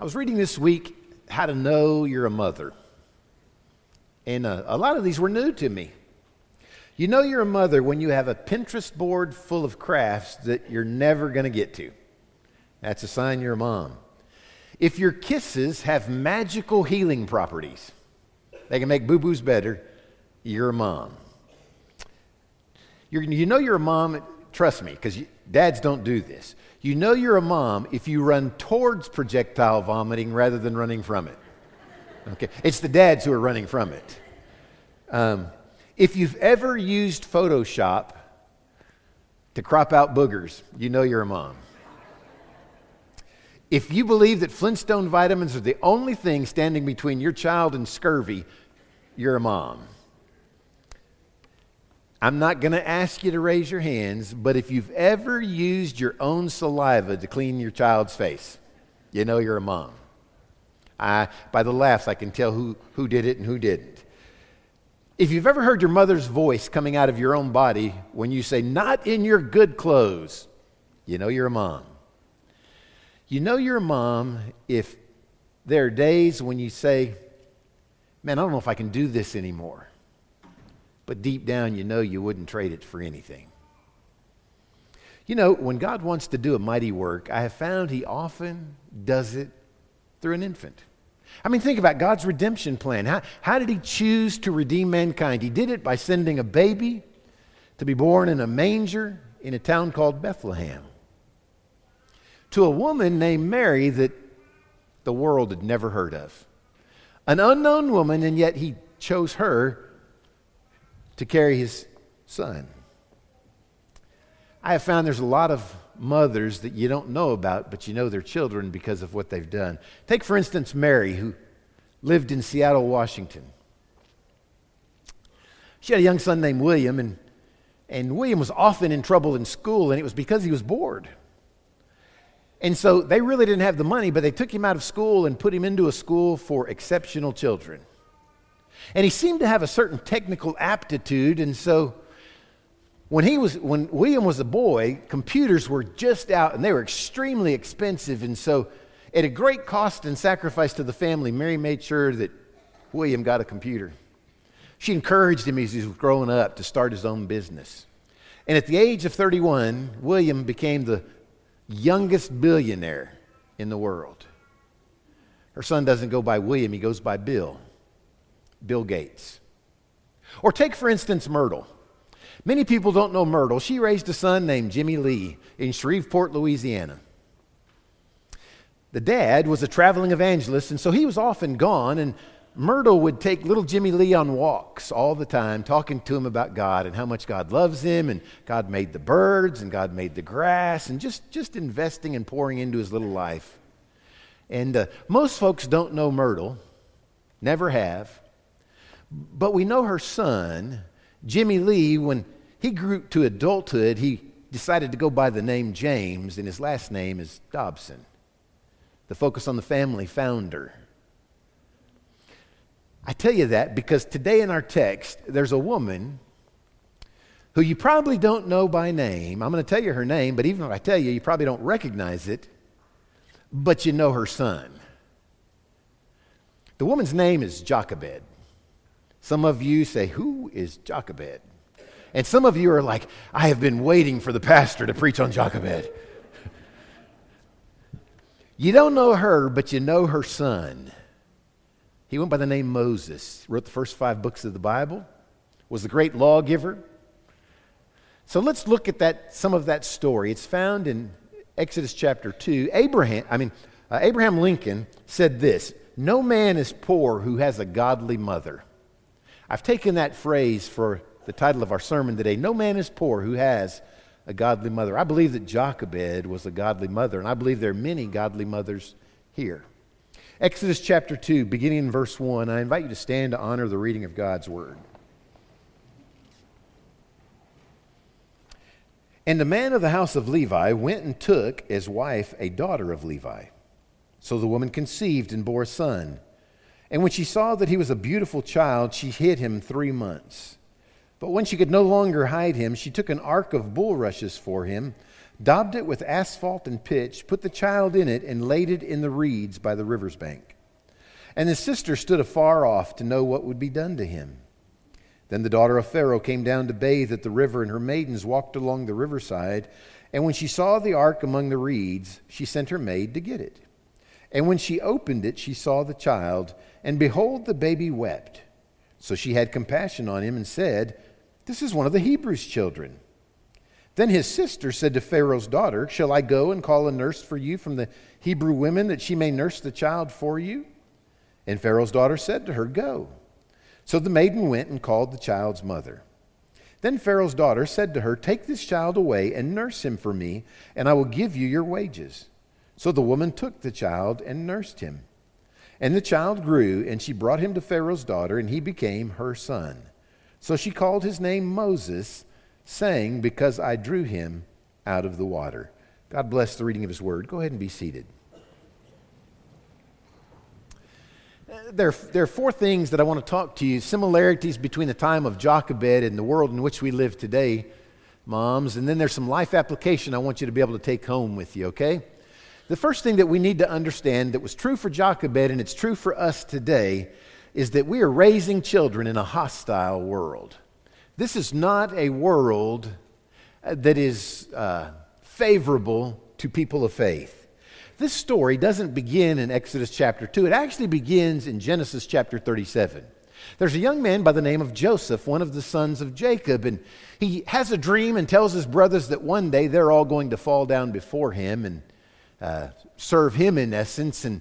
I was reading this week how to know you're a mother. And uh, a lot of these were new to me. You know you're a mother when you have a Pinterest board full of crafts that you're never going to get to. That's a sign you're a mom. If your kisses have magical healing properties, they can make boo boos better, you're a mom. You're, you know you're a mom, trust me, because dads don't do this. You know you're a mom if you run towards projectile vomiting rather than running from it. Okay? It's the dads who are running from it. Um, if you've ever used Photoshop to crop out boogers, you know you're a mom. If you believe that Flintstone vitamins are the only thing standing between your child and scurvy, you're a mom. I'm not going to ask you to raise your hands, but if you've ever used your own saliva to clean your child's face, you know you're a mom. I, by the laughs, I can tell who, who did it and who didn't. If you've ever heard your mother's voice coming out of your own body when you say, not in your good clothes, you know you're a mom. You know you're a mom if there are days when you say, man, I don't know if I can do this anymore but deep down you know you wouldn't trade it for anything. You know, when God wants to do a mighty work, I have found He often does it through an infant. I mean, think about God's redemption plan. How, how did He choose to redeem mankind? He did it by sending a baby to be born in a manger in a town called Bethlehem to a woman named Mary that the world had never heard of. An unknown woman, and yet He chose her to carry his son. I have found there's a lot of mothers that you don't know about, but you know their children because of what they've done. Take, for instance, Mary, who lived in Seattle, Washington. She had a young son named William, and, and William was often in trouble in school, and it was because he was bored. And so they really didn't have the money, but they took him out of school and put him into a school for exceptional children. And he seemed to have a certain technical aptitude, and so when he was when William was a boy, computers were just out and they were extremely expensive, and so at a great cost and sacrifice to the family, Mary made sure that William got a computer. She encouraged him as he was growing up to start his own business. And at the age of 31, William became the youngest billionaire in the world. Her son doesn't go by William, he goes by Bill. Bill Gates. Or take, for instance, Myrtle. Many people don't know Myrtle. She raised a son named Jimmy Lee in Shreveport, Louisiana. The dad was a traveling evangelist, and so he was often gone, and Myrtle would take little Jimmy Lee on walks all the time, talking to him about God and how much God loves him, and God made the birds, and God made the grass, and just, just investing and pouring into his little life. And uh, most folks don't know Myrtle, never have. But we know her son, Jimmy Lee, when he grew to adulthood, he decided to go by the name James, and his last name is Dobson, the Focus on the Family founder. I tell you that because today in our text, there's a woman who you probably don't know by name. I'm going to tell you her name, but even if I tell you, you probably don't recognize it, but you know her son. The woman's name is Jochebed. Some of you say, Who is Jochebed? And some of you are like, I have been waiting for the pastor to preach on Jochebed. you don't know her, but you know her son. He went by the name Moses, wrote the first five books of the Bible, was the great lawgiver. So let's look at that, some of that story. It's found in Exodus chapter 2. Abraham, I mean, uh, Abraham Lincoln said this No man is poor who has a godly mother. I've taken that phrase for the title of our sermon today No man is poor who has a godly mother. I believe that Jochebed was a godly mother, and I believe there are many godly mothers here. Exodus chapter 2, beginning in verse 1, I invite you to stand to honor the reading of God's word. And a man of the house of Levi went and took as wife a daughter of Levi. So the woman conceived and bore a son. And when she saw that he was a beautiful child, she hid him three months. But when she could no longer hide him, she took an ark of bulrushes for him, daubed it with asphalt and pitch, put the child in it, and laid it in the reeds by the river's bank. And his sister stood afar off to know what would be done to him. Then the daughter of Pharaoh came down to bathe at the river, and her maidens walked along the riverside. And when she saw the ark among the reeds, she sent her maid to get it. And when she opened it, she saw the child, and behold, the baby wept. So she had compassion on him and said, This is one of the Hebrews' children. Then his sister said to Pharaoh's daughter, Shall I go and call a nurse for you from the Hebrew women that she may nurse the child for you? And Pharaoh's daughter said to her, Go. So the maiden went and called the child's mother. Then Pharaoh's daughter said to her, Take this child away and nurse him for me, and I will give you your wages. So the woman took the child and nursed him. And the child grew, and she brought him to Pharaoh's daughter, and he became her son. So she called his name Moses, saying, Because I drew him out of the water. God bless the reading of his word. Go ahead and be seated. There, there are four things that I want to talk to you similarities between the time of Jochebed and the world in which we live today, moms. And then there's some life application I want you to be able to take home with you, okay? The first thing that we need to understand that was true for Jochebed and it's true for us today is that we are raising children in a hostile world. This is not a world uh, that is uh, favorable to people of faith. This story doesn't begin in Exodus chapter 2, it actually begins in Genesis chapter 37. There's a young man by the name of Joseph, one of the sons of Jacob, and he has a dream and tells his brothers that one day they're all going to fall down before him and uh, serve him in essence. And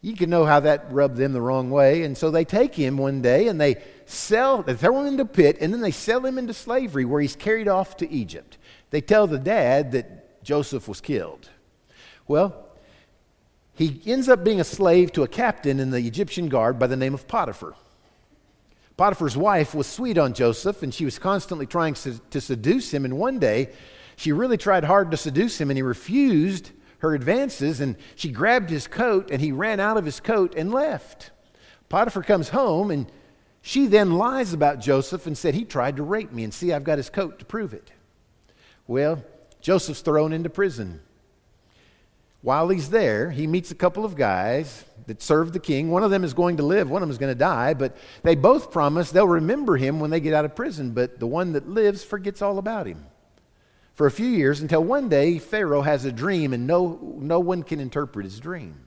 you can know how that rubbed them the wrong way. And so they take him one day and they sell, they throw him into a pit, and then they sell him into slavery where he's carried off to Egypt. They tell the dad that Joseph was killed. Well, he ends up being a slave to a captain in the Egyptian guard by the name of Potiphar. Potiphar's wife was sweet on Joseph, and she was constantly trying to seduce him. And one day, she really tried hard to seduce him, and he refused her advances, and she grabbed his coat, and he ran out of his coat and left. Potiphar comes home, and she then lies about Joseph and said, He tried to rape me, and see, I've got his coat to prove it. Well, Joseph's thrown into prison. While he's there, he meets a couple of guys that serve the king. One of them is going to live, one of them is going to die, but they both promise they'll remember him when they get out of prison, but the one that lives forgets all about him for a few years until one day Pharaoh has a dream and no, no one can interpret his dream.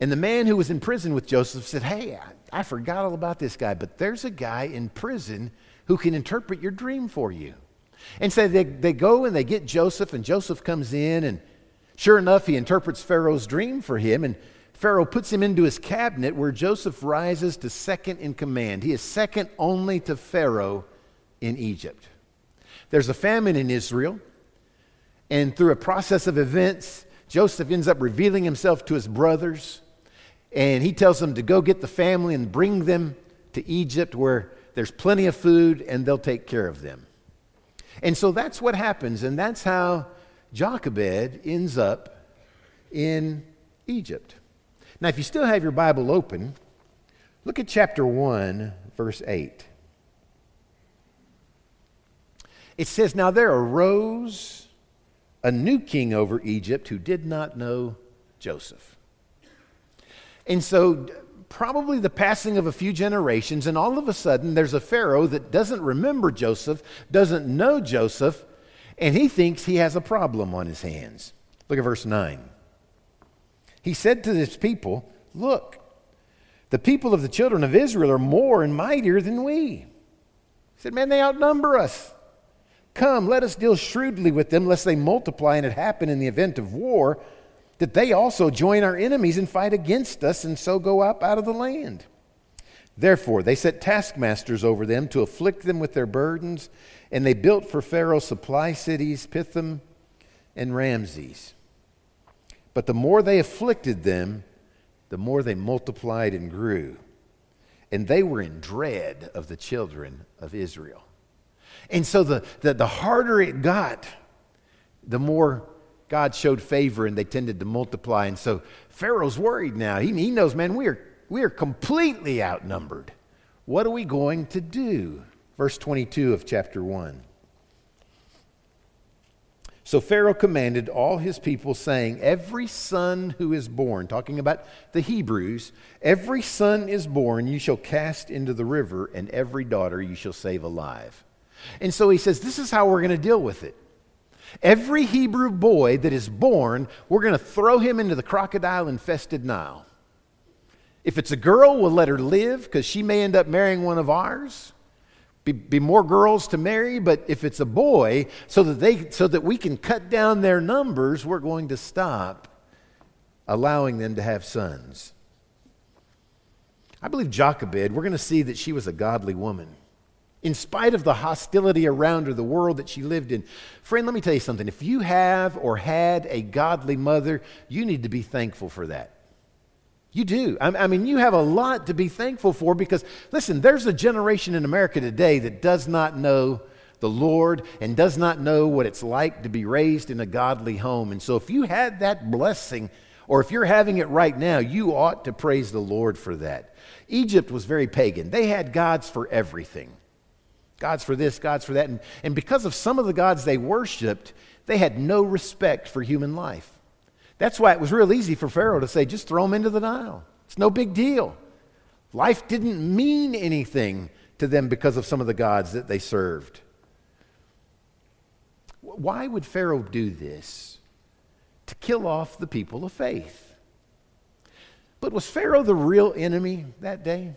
And the man who was in prison with Joseph said, Hey, I, I forgot all about this guy, but there's a guy in prison who can interpret your dream for you. And so they, they go and they get Joseph, and Joseph comes in, and sure enough, he interprets Pharaoh's dream for him. And Pharaoh puts him into his cabinet where Joseph rises to second in command. He is second only to Pharaoh in Egypt. There's a famine in Israel, and through a process of events, Joseph ends up revealing himself to his brothers, and he tells them to go get the family and bring them to Egypt where there's plenty of food and they'll take care of them. And so that's what happens, and that's how Jochebed ends up in Egypt. Now, if you still have your Bible open, look at chapter 1, verse 8. It says, Now there arose a new king over Egypt who did not know Joseph. And so, probably the passing of a few generations, and all of a sudden, there's a Pharaoh that doesn't remember Joseph, doesn't know Joseph, and he thinks he has a problem on his hands. Look at verse 9. He said to his people, Look, the people of the children of Israel are more and mightier than we. He said, Man, they outnumber us. Come, let us deal shrewdly with them, lest they multiply and it happen in the event of war, that they also join our enemies and fight against us, and so go up out of the land. Therefore, they set taskmasters over them to afflict them with their burdens, and they built for Pharaoh supply cities, Pithom and Ramses. But the more they afflicted them, the more they multiplied and grew. And they were in dread of the children of Israel. And so the, the, the harder it got, the more God showed favor and they tended to multiply. And so Pharaoh's worried now. He, he knows, man, we are, we are completely outnumbered. What are we going to do? Verse 22 of chapter 1. So Pharaoh commanded all his people, saying, Every son who is born, talking about the Hebrews, every son is born you shall cast into the river, and every daughter you shall save alive. And so he says, This is how we're going to deal with it. Every Hebrew boy that is born, we're going to throw him into the crocodile infested Nile. If it's a girl, we'll let her live because she may end up marrying one of ours be, be more girls to marry, but if it's a boy, so that, they, so that we can cut down their numbers, we're going to stop allowing them to have sons. I believe Jochebed, we're going to see that she was a godly woman. In spite of the hostility around her, the world that she lived in. Friend, let me tell you something. If you have or had a godly mother, you need to be thankful for that. You do. I mean, you have a lot to be thankful for because, listen, there's a generation in America today that does not know the Lord and does not know what it's like to be raised in a godly home. And so, if you had that blessing, or if you're having it right now, you ought to praise the Lord for that. Egypt was very pagan, they had gods for everything gods for this, gods for that. And, and because of some of the gods they worshiped, they had no respect for human life. That's why it was real easy for Pharaoh to say, just throw them into the Nile. It's no big deal. Life didn't mean anything to them because of some of the gods that they served. Why would Pharaoh do this? To kill off the people of faith. But was Pharaoh the real enemy that day?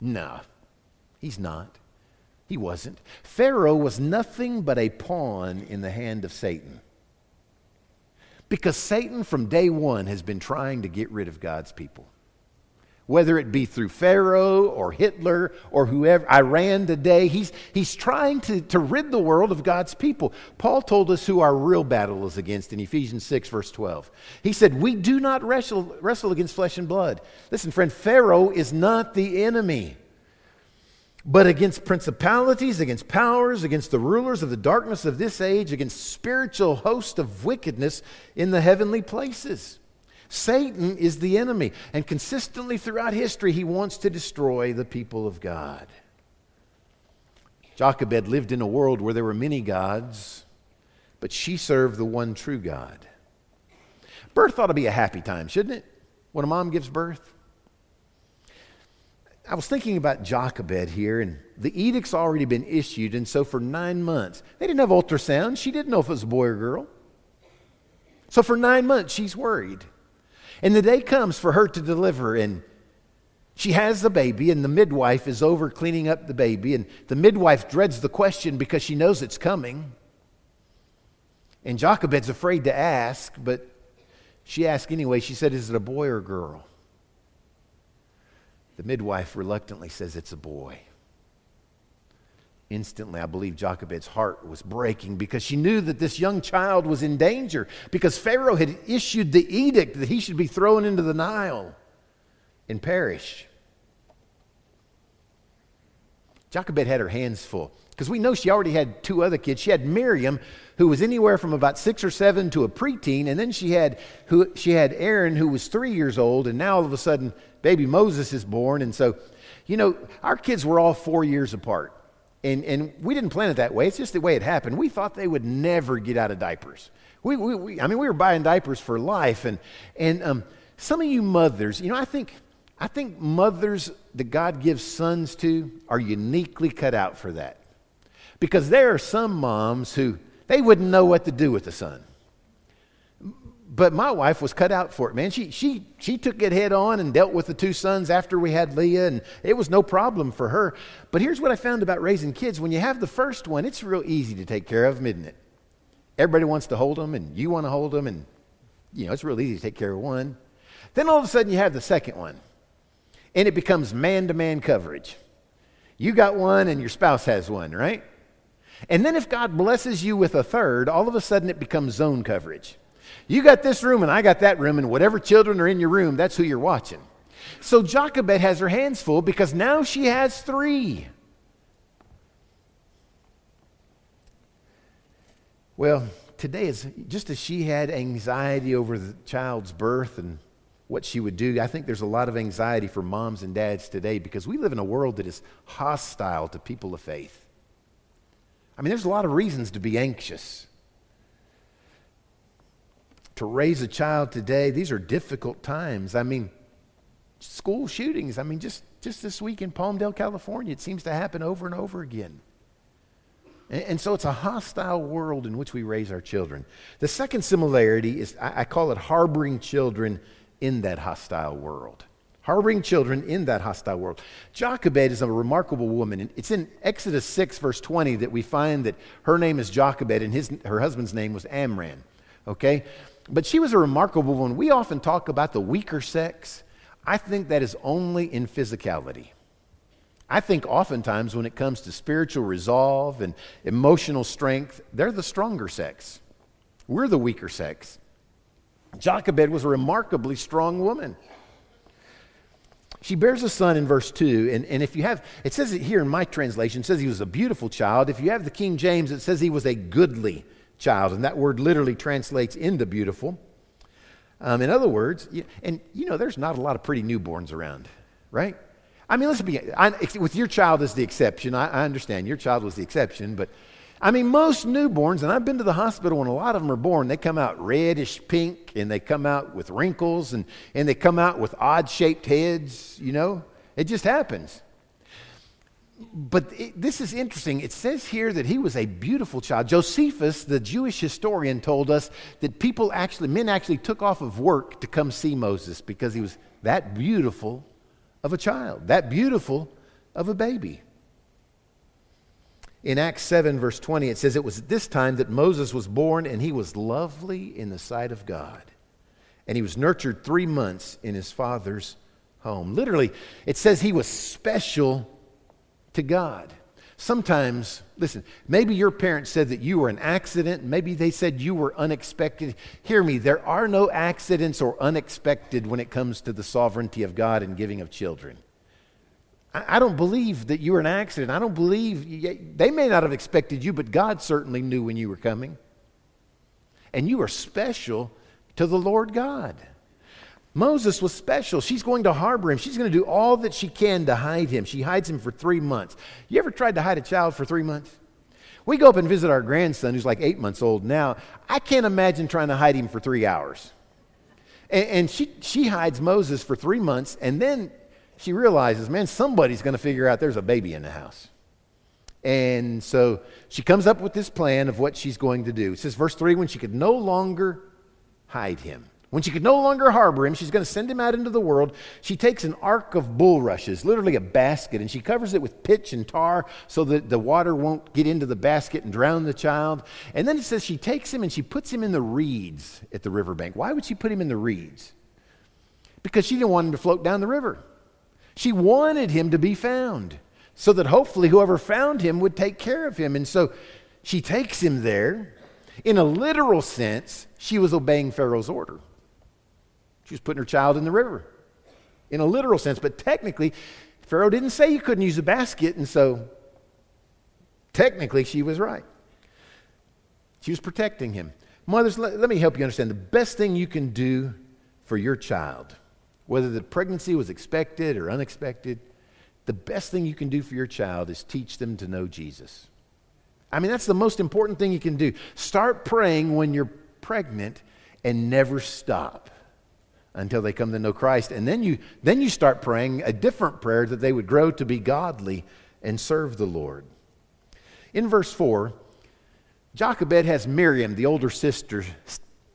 No, he's not. He wasn't. Pharaoh was nothing but a pawn in the hand of Satan. Because Satan, from day one, has been trying to get rid of God's people. Whether it be through Pharaoh or Hitler or whoever, Iran today, he's, he's trying to, to rid the world of God's people. Paul told us who our real battle is against in Ephesians 6, verse 12. He said, We do not wrestle, wrestle against flesh and blood. Listen, friend, Pharaoh is not the enemy but against principalities, against powers, against the rulers of the darkness of this age, against spiritual hosts of wickedness in the heavenly places. Satan is the enemy, and consistently throughout history, he wants to destroy the people of God. Jochebed lived in a world where there were many gods, but she served the one true God. Birth ought to be a happy time, shouldn't it? When a mom gives birth. I was thinking about Jochebed here, and the edict's already been issued, and so for nine months, they didn't have ultrasound. She didn't know if it was a boy or girl. So for nine months, she's worried. And the day comes for her to deliver, and she has the baby, and the midwife is over cleaning up the baby, and the midwife dreads the question because she knows it's coming. And Jochebed's afraid to ask, but she asked anyway. She said, Is it a boy or a girl? The midwife reluctantly says it's a boy. Instantly, I believe Jochebed's heart was breaking because she knew that this young child was in danger because Pharaoh had issued the edict that he should be thrown into the Nile and perish. Jochebed had her hands full because we know she already had two other kids. She had Miriam, who was anywhere from about six or seven to a preteen, and then she had who she had Aaron, who was three years old, and now all of a sudden baby Moses is born. And so, you know, our kids were all four years apart. And, and we didn't plan it that way. It's just the way it happened. We thought they would never get out of diapers. We, we, we I mean, we were buying diapers for life. And, and um, some of you mothers, you know, I think, I think mothers that God gives sons to are uniquely cut out for that. Because there are some moms who, they wouldn't know what to do with the son but my wife was cut out for it, man. She, she, she took it head on and dealt with the two sons after we had Leah, and it was no problem for her. But here's what I found about raising kids when you have the first one, it's real easy to take care of them, isn't it? Everybody wants to hold them, and you want to hold them, and you know, it's real easy to take care of one. Then all of a sudden, you have the second one, and it becomes man to man coverage. You got one, and your spouse has one, right? And then if God blesses you with a third, all of a sudden it becomes zone coverage. You got this room and I got that room, and whatever children are in your room, that's who you're watching. So Jochebed has her hands full because now she has three. Well, today is just as she had anxiety over the child's birth and what she would do. I think there's a lot of anxiety for moms and dads today because we live in a world that is hostile to people of faith. I mean, there's a lot of reasons to be anxious. To raise a child today, these are difficult times. I mean, school shootings, I mean, just, just this week in Palmdale, California, it seems to happen over and over again. And, and so it's a hostile world in which we raise our children. The second similarity is I, I call it harboring children in that hostile world harboring children in that hostile world. Jochebed is a remarkable woman. It's in Exodus 6, verse 20, that we find that her name is Jochebed and his, her husband's name was Amram. Okay? But she was a remarkable woman. We often talk about the weaker sex. I think that is only in physicality. I think oftentimes when it comes to spiritual resolve and emotional strength, they're the stronger sex. We're the weaker sex. Jochebed was a remarkably strong woman. She bears a son in verse 2. And, and if you have, it says it here in my translation, it says he was a beautiful child. If you have the King James, it says he was a goodly child. And that word literally translates into beautiful. Um, in other words, and you know, there's not a lot of pretty newborns around, right? I mean, let's be, I, with your child as the exception, I, I understand your child was the exception, but I mean, most newborns, and I've been to the hospital when a lot of them are born, they come out reddish pink and they come out with wrinkles and, and they come out with odd shaped heads, you know? It just happens. But it, this is interesting. It says here that he was a beautiful child. Josephus, the Jewish historian, told us that people actually, men actually took off of work to come see Moses because he was that beautiful of a child, that beautiful of a baby. In Acts 7, verse 20, it says, It was at this time that Moses was born, and he was lovely in the sight of God. And he was nurtured three months in his father's home. Literally, it says he was special to God. Sometimes, listen, maybe your parents said that you were an accident. Maybe they said you were unexpected. Hear me, there are no accidents or unexpected when it comes to the sovereignty of God and giving of children. I don't believe that you were an accident. I don't believe they may not have expected you, but God certainly knew when you were coming. And you are special to the Lord God. Moses was special. She's going to harbor him. She's going to do all that she can to hide him. She hides him for three months. You ever tried to hide a child for three months? We go up and visit our grandson, who's like eight months old now. I can't imagine trying to hide him for three hours. And, and she, she hides Moses for three months, and then she realizes, man, somebody's going to figure out there's a baby in the house. And so she comes up with this plan of what she's going to do. It says, verse 3 when she could no longer hide him, when she could no longer harbor him, she's going to send him out into the world. She takes an ark of bulrushes, literally a basket, and she covers it with pitch and tar so that the water won't get into the basket and drown the child. And then it says she takes him and she puts him in the reeds at the riverbank. Why would she put him in the reeds? Because she didn't want him to float down the river. She wanted him to be found so that hopefully whoever found him would take care of him. And so she takes him there. In a literal sense, she was obeying Pharaoh's order. She was putting her child in the river in a literal sense. But technically, Pharaoh didn't say you couldn't use a basket, and so technically she was right. She was protecting him. Mothers, let, let me help you understand the best thing you can do for your child whether the pregnancy was expected or unexpected, the best thing you can do for your child is teach them to know Jesus. I mean, that's the most important thing you can do. Start praying when you're pregnant and never stop until they come to know Christ. And then you, then you start praying a different prayer that they would grow to be godly and serve the Lord. In verse 4, Jochebed has Miriam, the older sister,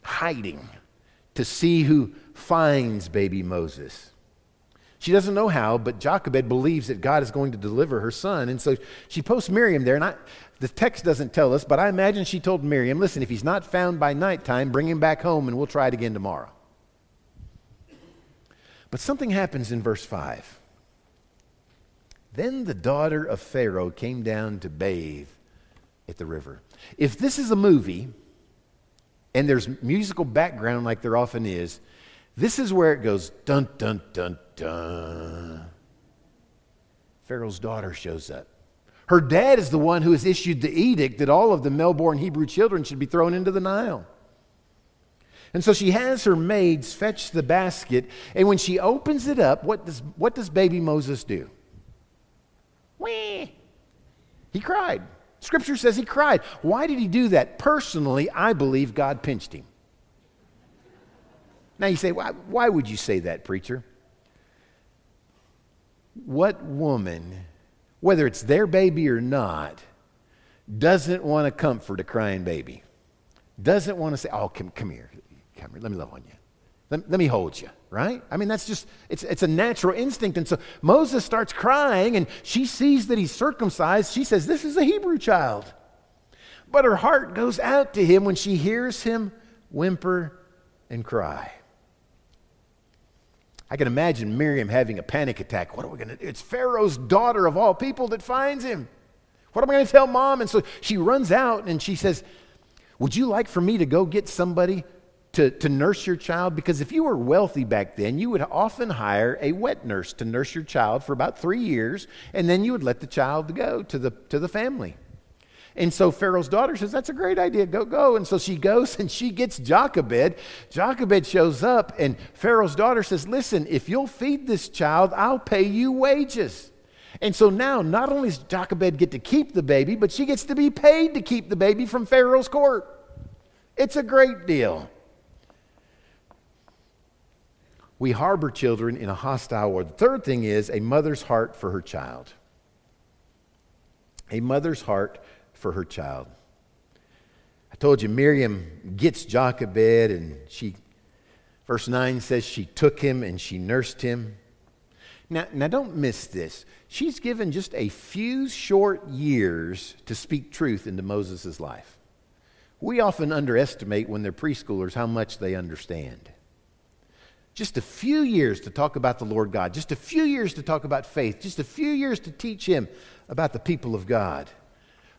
hiding to see who finds baby Moses. She doesn't know how, but Jochebed believes that God is going to deliver her son. And so she posts Miriam there. And I, the text doesn't tell us, but I imagine she told Miriam, listen, if he's not found by nighttime, bring him back home and we'll try it again tomorrow. But something happens in verse 5. Then the daughter of Pharaoh came down to bathe at the river. If this is a movie and there's musical background like there often is, this is where it goes dun, dun, dun, dun. Pharaoh's daughter shows up. Her dad is the one who has issued the edict that all of the male born Hebrew children should be thrown into the Nile. And so she has her maids fetch the basket, and when she opens it up, what does, what does baby Moses do? Wee! He cried. Scripture says he cried. Why did he do that? Personally, I believe God pinched him. Now you say, why, why would you say that, preacher? What woman, whether it's their baby or not, doesn't want to comfort a crying baby? Doesn't want to say, oh, come, come here, come here, let me love on you. Let, let me hold you, right? I mean, that's just, it's, it's a natural instinct. And so Moses starts crying and she sees that he's circumcised. She says, This is a Hebrew child. But her heart goes out to him when she hears him whimper and cry. I can imagine Miriam having a panic attack. What are we going to do? It's Pharaoh's daughter of all people that finds him. What am I going to tell mom? And so she runs out and she says, Would you like for me to go get somebody to, to nurse your child? Because if you were wealthy back then, you would often hire a wet nurse to nurse your child for about three years, and then you would let the child go to the, to the family. And so Pharaoh's daughter says, That's a great idea. Go, go. And so she goes and she gets Jochebed. Jochebed shows up, and Pharaoh's daughter says, Listen, if you'll feed this child, I'll pay you wages. And so now, not only does Jochebed get to keep the baby, but she gets to be paid to keep the baby from Pharaoh's court. It's a great deal. We harbor children in a hostile world. The third thing is a mother's heart for her child. A mother's heart for her child. I told you Miriam gets Jochebed, and she, verse 9 says she took him and she nursed him. Now, now don't miss this. She's given just a few short years to speak truth into Moses' life. We often underestimate when they're preschoolers how much they understand. Just a few years to talk about the Lord God, just a few years to talk about faith, just a few years to teach him about the people of God.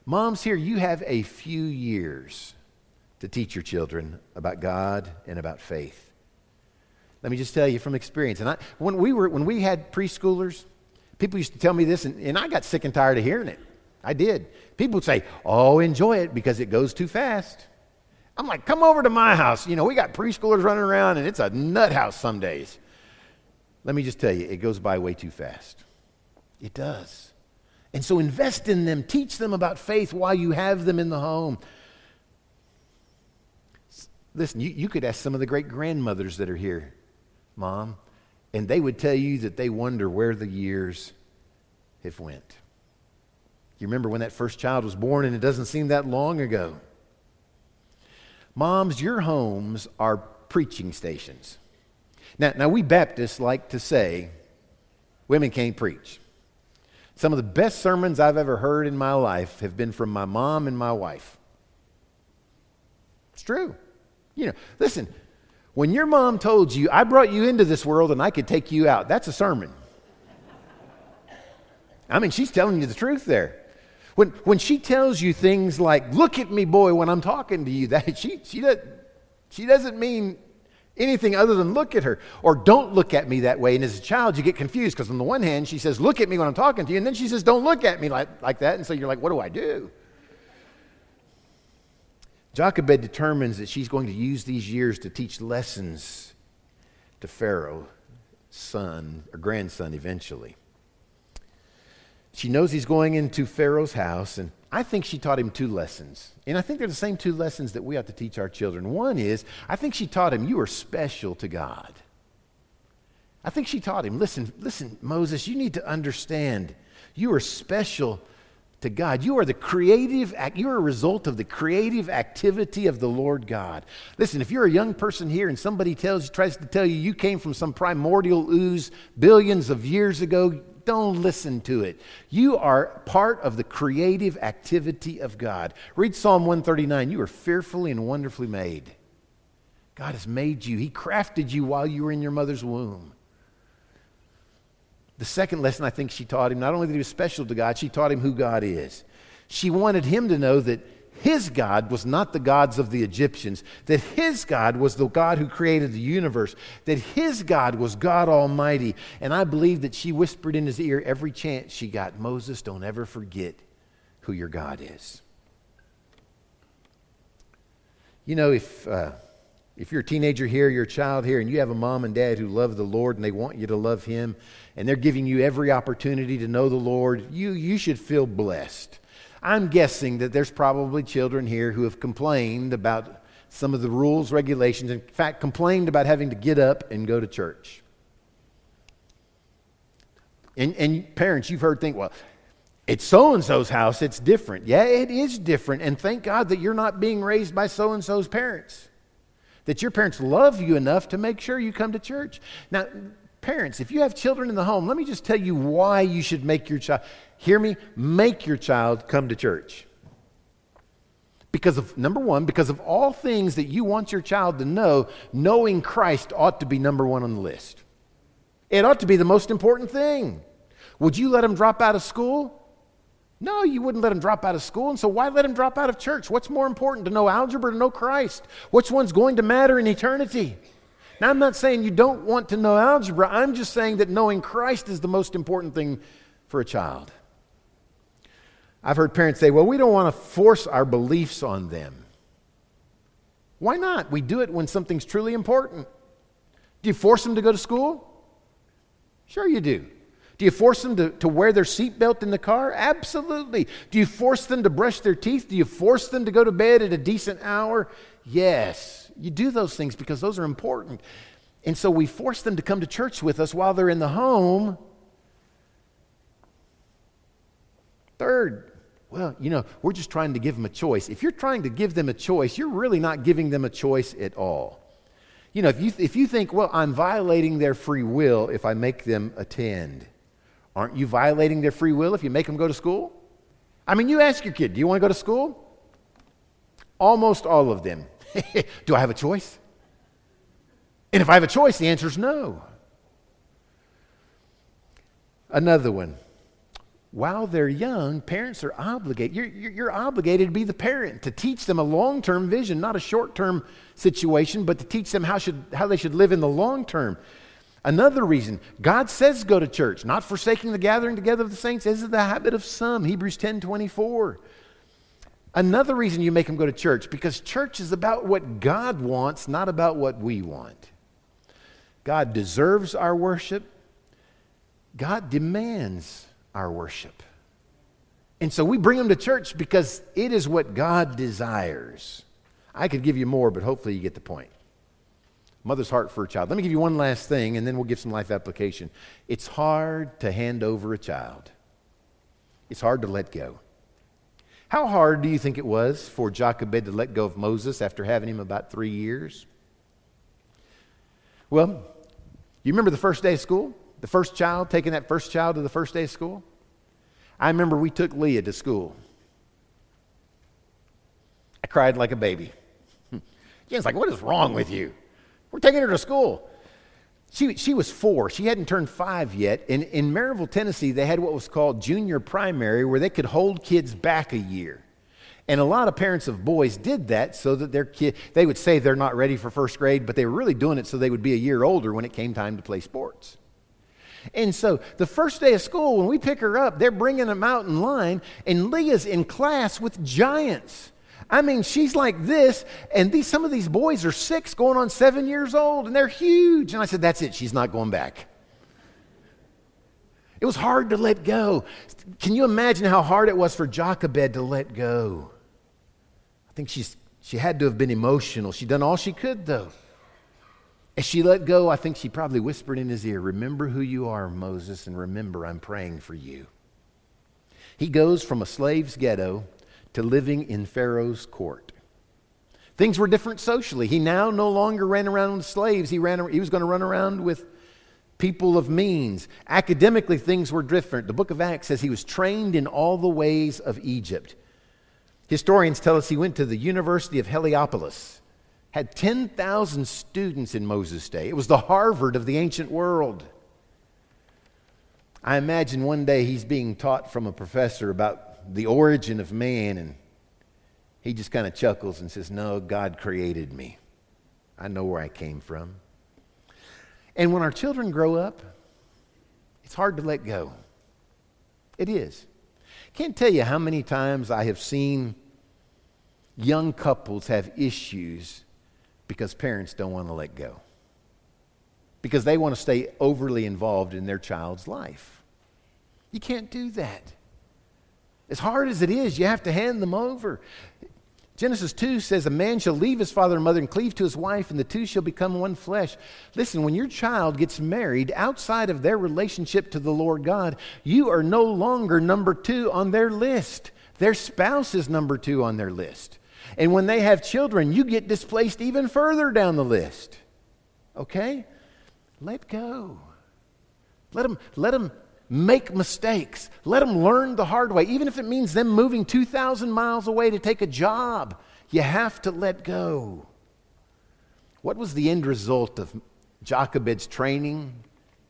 Moms here, you have a few years to teach your children about God and about faith. Let me just tell you from experience. And I, when, we were, when we had preschoolers, people used to tell me this, and, and I got sick and tired of hearing it. I did. People would say, Oh, enjoy it because it goes too fast. I'm like, come over to my house. You know, we got preschoolers running around and it's a nut house some days. Let me just tell you, it goes by way too fast. It does. And so invest in them, teach them about faith while you have them in the home. Listen, you, you could ask some of the great grandmothers that are here, Mom, and they would tell you that they wonder where the years have went. You remember when that first child was born, and it doesn't seem that long ago. Moms, your homes are preaching stations. Now, now we Baptists like to say women can't preach. Some of the best sermons I've ever heard in my life have been from my mom and my wife. It's true. You know, listen, when your mom told you, I brought you into this world and I could take you out, that's a sermon. I mean, she's telling you the truth there. When, when she tells you things like, look at me, boy, when I'm talking to you, that she, she, does, she doesn't mean anything other than look at her or don't look at me that way. And as a child, you get confused because on the one hand, she says, look at me when I'm talking to you. And then she says, don't look at me like, like that. And so you're like, what do I do? Jochebed determines that she's going to use these years to teach lessons to Pharaoh, son or grandson eventually. She knows he's going into Pharaoh's house, and I think she taught him two lessons. And I think they're the same two lessons that we ought to teach our children. One is, I think she taught him, you are special to God. I think she taught him, listen, listen, Moses, you need to understand you are special to God. You are the creative, you are a result of the creative activity of the Lord God. Listen, if you're a young person here and somebody tells, tries to tell you you came from some primordial ooze billions of years ago, don't listen to it. You are part of the creative activity of God. Read Psalm 139. You are fearfully and wonderfully made. God has made you, He crafted you while you were in your mother's womb. The second lesson I think she taught him, not only that he was special to God, she taught him who God is. She wanted him to know that his God was not the gods of the Egyptians, that his God was the God who created the universe, that his God was God Almighty. And I believe that she whispered in his ear every chance she got Moses, don't ever forget who your God is. You know, if, uh, if you're a teenager here, you're a child here, and you have a mom and dad who love the Lord and they want you to love him, and they're giving you every opportunity to know the Lord, you, you should feel blessed. I'm guessing that there's probably children here who have complained about some of the rules, regulations, in fact, complained about having to get up and go to church. And, and parents, you've heard think, well, it's so and so's house, it's different. Yeah, it is different. And thank God that you're not being raised by so and so's parents. That your parents love you enough to make sure you come to church. Now, parents, if you have children in the home, let me just tell you why you should make your child, hear me, make your child come to church. Because of, number one, because of all things that you want your child to know, knowing Christ ought to be number one on the list. It ought to be the most important thing. Would you let him drop out of school? No, you wouldn't let him drop out of school. And so why let him drop out of church? What's more important, to know algebra to know Christ? Which one's going to matter in eternity? Now, I'm not saying you don't want to know algebra. I'm just saying that knowing Christ is the most important thing for a child. I've heard parents say, well, we don't want to force our beliefs on them. Why not? We do it when something's truly important. Do you force them to go to school? Sure, you do. Do you force them to, to wear their seatbelt in the car? Absolutely. Do you force them to brush their teeth? Do you force them to go to bed at a decent hour? Yes. You do those things because those are important. And so we force them to come to church with us while they're in the home. Third, well, you know, we're just trying to give them a choice. If you're trying to give them a choice, you're really not giving them a choice at all. You know, if you, if you think, well, I'm violating their free will if I make them attend, aren't you violating their free will if you make them go to school? I mean, you ask your kid, do you want to go to school? Almost all of them. do I have a choice? And if I have a choice, the answer is no. Another one while they're young, parents are obligated, you're, you're, obligated to be the parent, to teach them a long term vision, not a short term situation, but to teach them how, should, how they should live in the long term. Another reason, God says go to church, not forsaking the gathering together of the saints, is the habit of some, Hebrews 10 24. Another reason you make them go to church, because church is about what God wants, not about what we want. God deserves our worship, God demands our worship. And so we bring them to church because it is what God desires. I could give you more, but hopefully you get the point. Mother's heart for a child. Let me give you one last thing, and then we'll give some life application. It's hard to hand over a child, it's hard to let go. How hard do you think it was for Jochebed to let go of Moses after having him about three years? Well, you remember the first day of school? The first child, taking that first child to the first day of school. I remember we took Leah to school. I cried like a baby. Jen's like, What is wrong with you? We're taking her to school. She, she was four. She hadn't turned five yet. And in Maryville, Tennessee, they had what was called junior primary, where they could hold kids back a year. And a lot of parents of boys did that so that their kid, they would say they're not ready for first grade, but they were really doing it so they would be a year older when it came time to play sports. And so the first day of school, when we pick her up, they're bringing them out in line, and Leah's in class with giants. I mean, she's like this, and these, some of these boys are six, going on seven years old, and they're huge. And I said, That's it, she's not going back. It was hard to let go. Can you imagine how hard it was for Jochebed to let go? I think she's, she had to have been emotional. She'd done all she could, though. As she let go, I think she probably whispered in his ear, Remember who you are, Moses, and remember I'm praying for you. He goes from a slave's ghetto to living in Pharaoh's court. Things were different socially. He now no longer ran around with slaves, he, ran, he was going to run around with people of means. Academically, things were different. The book of Acts says he was trained in all the ways of Egypt. Historians tell us he went to the University of Heliopolis had 10,000 students in Moses' day. It was the Harvard of the ancient world. I imagine one day he's being taught from a professor about the origin of man, and he just kind of chuckles and says, No, God created me. I know where I came from. And when our children grow up, it's hard to let go. It is. Can't tell you how many times I have seen young couples have issues because parents don't want to let go. Because they want to stay overly involved in their child's life. You can't do that. As hard as it is, you have to hand them over. Genesis 2 says, A man shall leave his father and mother and cleave to his wife, and the two shall become one flesh. Listen, when your child gets married outside of their relationship to the Lord God, you are no longer number two on their list. Their spouse is number two on their list. And when they have children, you get displaced even further down the list. Okay? Let go. Let them, let them make mistakes. Let them learn the hard way, even if it means them moving 2,000 miles away to take a job. You have to let go. What was the end result of Jochebed's training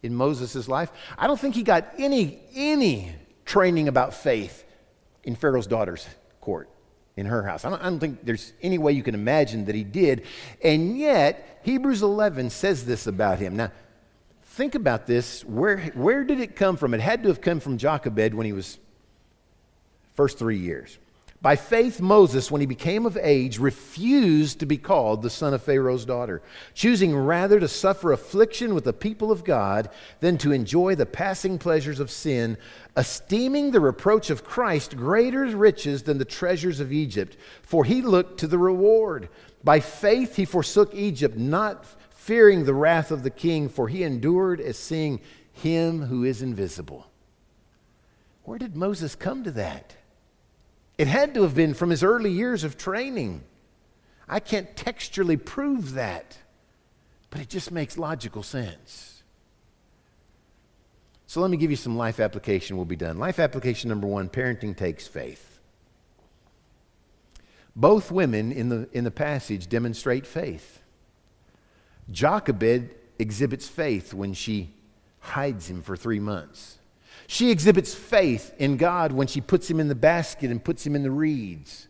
in Moses' life? I don't think he got any, any training about faith in Pharaoh's daughter's court, in her house. I don't, I don't think there's any way you can imagine that he did. And yet, Hebrews 11 says this about him. Now, think about this. Where, where did it come from? It had to have come from Jochebed when he was first three years. By faith, Moses, when he became of age, refused to be called the son of Pharaoh's daughter, choosing rather to suffer affliction with the people of God than to enjoy the passing pleasures of sin, esteeming the reproach of Christ greater riches than the treasures of Egypt, for he looked to the reward. By faith, he forsook Egypt, not fearing the wrath of the king, for he endured as seeing him who is invisible. Where did Moses come to that? It had to have been from his early years of training. I can't textually prove that, but it just makes logical sense. So let me give you some life application. We'll be done. Life application number one parenting takes faith. Both women in the, in the passage demonstrate faith. Jochebed exhibits faith when she hides him for three months. She exhibits faith in God when she puts him in the basket and puts him in the reeds.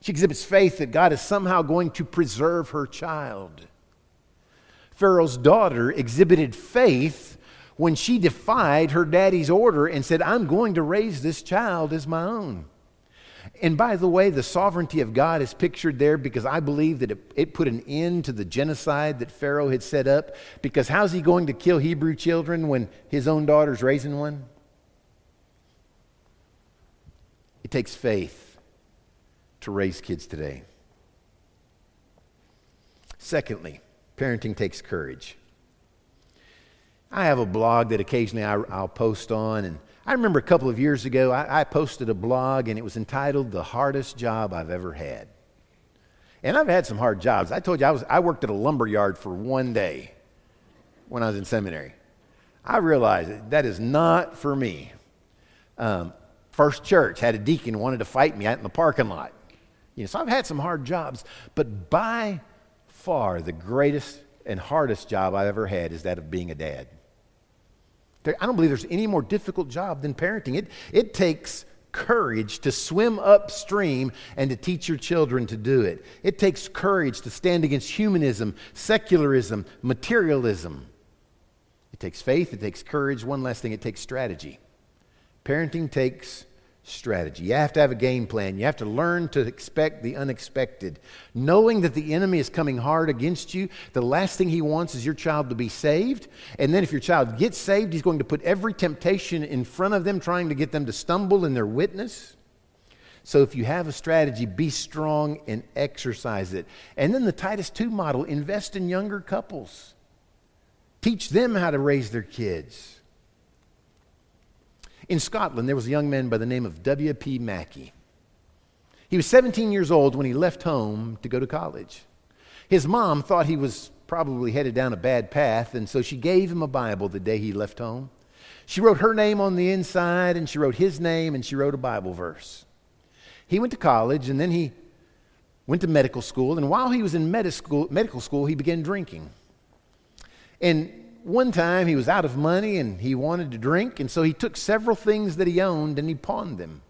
She exhibits faith that God is somehow going to preserve her child. Pharaoh's daughter exhibited faith when she defied her daddy's order and said, I'm going to raise this child as my own. And by the way, the sovereignty of God is pictured there because I believe that it, it, put an end to the genocide that Pharaoh had set up. Because how's he going to kill Hebrew children when his own daughter's raising one? It takes faith to raise kids today. Secondly, parenting takes courage. I have a blog that occasionally I, will post on, and I remember a couple of years ago, I, I, posted a blog and it was entitled The Hardest Job I've Ever Had. And I've had some hard jobs. I told you I, was, I worked at a lumber yard for one day when I was in seminary. I realized that, that is not for me. Um, First Church had a deacon wanted to fight me out in the parking lot. You know, so I've had some hard jobs, but by far the greatest and hardest job I've ever had is that of being a dad. I don't believe there's any more difficult job than parenting. It, it takes courage to swim upstream and to teach your children to do it. It takes courage to stand against humanism, secularism, materialism. It takes faith, it takes courage. One last thing, it takes strategy. Parenting takes strategy. You have to have a game plan. You have to learn to expect the unexpected. Knowing that the enemy is coming hard against you, the last thing he wants is your child to be saved. And then if your child gets saved, he's going to put every temptation in front of them, trying to get them to stumble in their witness. So if you have a strategy, be strong and exercise it. And then the Titus 2 model invest in younger couples, teach them how to raise their kids. In Scotland, there was a young man by the name of W.P. Mackay. He was 17 years old when he left home to go to college. His mom thought he was probably headed down a bad path, and so she gave him a Bible the day he left home. She wrote her name on the inside, and she wrote his name, and she wrote a Bible verse. He went to college, and then he went to medical school, and while he was in medical school, he began drinking. And one time he was out of money and he wanted to drink, and so he took several things that he owned and he pawned them.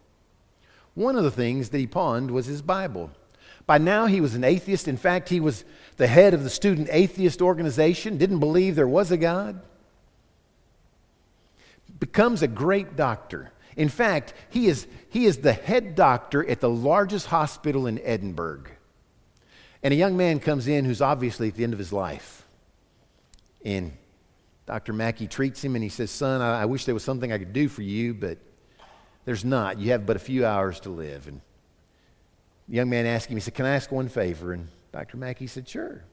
One of the things that he pawned was his Bible. By now, he was an atheist. In fact, he was the head of the student atheist organization, didn't believe there was a God. Becomes a great doctor. In fact, he is, he is the head doctor at the largest hospital in Edinburgh. And a young man comes in who's obviously at the end of his life. And Dr. Mackay treats him and he says, Son, I, I wish there was something I could do for you, but there's not. You have but a few hours to live. And The young man asked him, he said, Can I ask one favor? And Dr. Mackay said, Sure.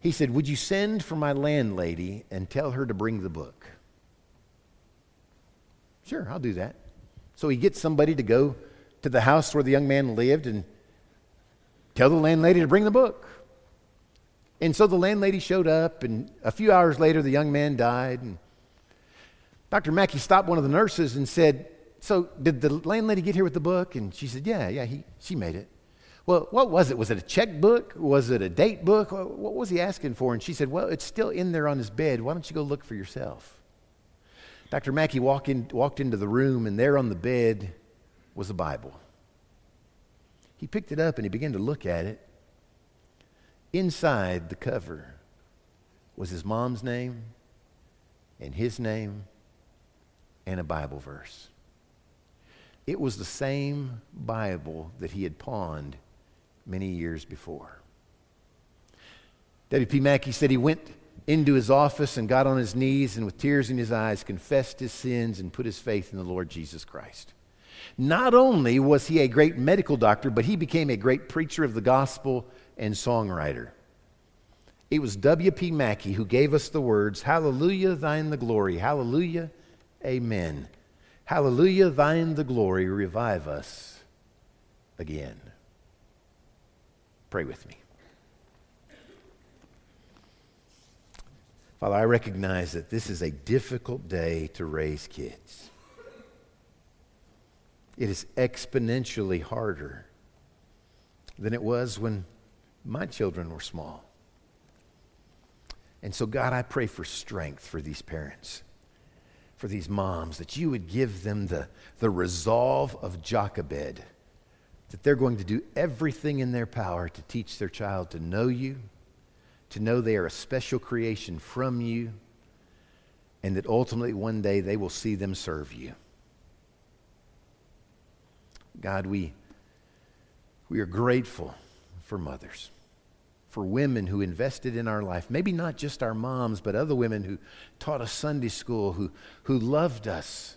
He said, Would you send for my landlady and tell her to bring the book? Sure, I'll do that. So he gets somebody to go to the house where the young man lived and tell the landlady to bring the book. And so the landlady showed up, and a few hours later, the young man died. And Dr. Mackay stopped one of the nurses and said, So, did the landlady get here with the book? And she said, Yeah, yeah, he, she made it. Well, what was it? Was it a checkbook? Was it a date book? What was he asking for? And she said, Well, it's still in there on his bed. Why don't you go look for yourself? Dr. Mackay walk in, walked into the room, and there on the bed was a Bible. He picked it up and he began to look at it. Inside the cover was his mom's name and his name and a Bible verse. It was the same Bible that he had pawned many years before. W.P. Mackay said he went into his office and got on his knees and with tears in his eyes confessed his sins and put his faith in the Lord Jesus Christ. Not only was he a great medical doctor, but he became a great preacher of the gospel and songwriter. It was W.P. Mackay who gave us the words, Hallelujah, thine the glory. Hallelujah, amen. Hallelujah, thine the glory. Revive us again. Pray with me. Father, I recognize that this is a difficult day to raise kids. It is exponentially harder than it was when my children were small. And so, God, I pray for strength for these parents, for these moms, that you would give them the, the resolve of Jochebed, that they're going to do everything in their power to teach their child to know you to know they are a special creation from you, and that ultimately one day they will see them serve you. God, we, we are grateful for mothers, for women who invested in our life. Maybe not just our moms, but other women who taught us Sunday school, who, who loved us,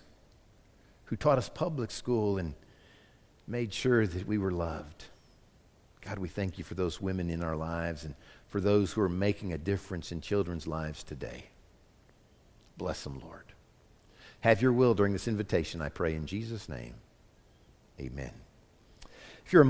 who taught us public school, and made sure that we were loved. God, we thank you for those women in our lives and for those who are making a difference in children's lives today. Bless them, Lord. Have your will during this invitation, I pray in Jesus' name. Amen. If you're a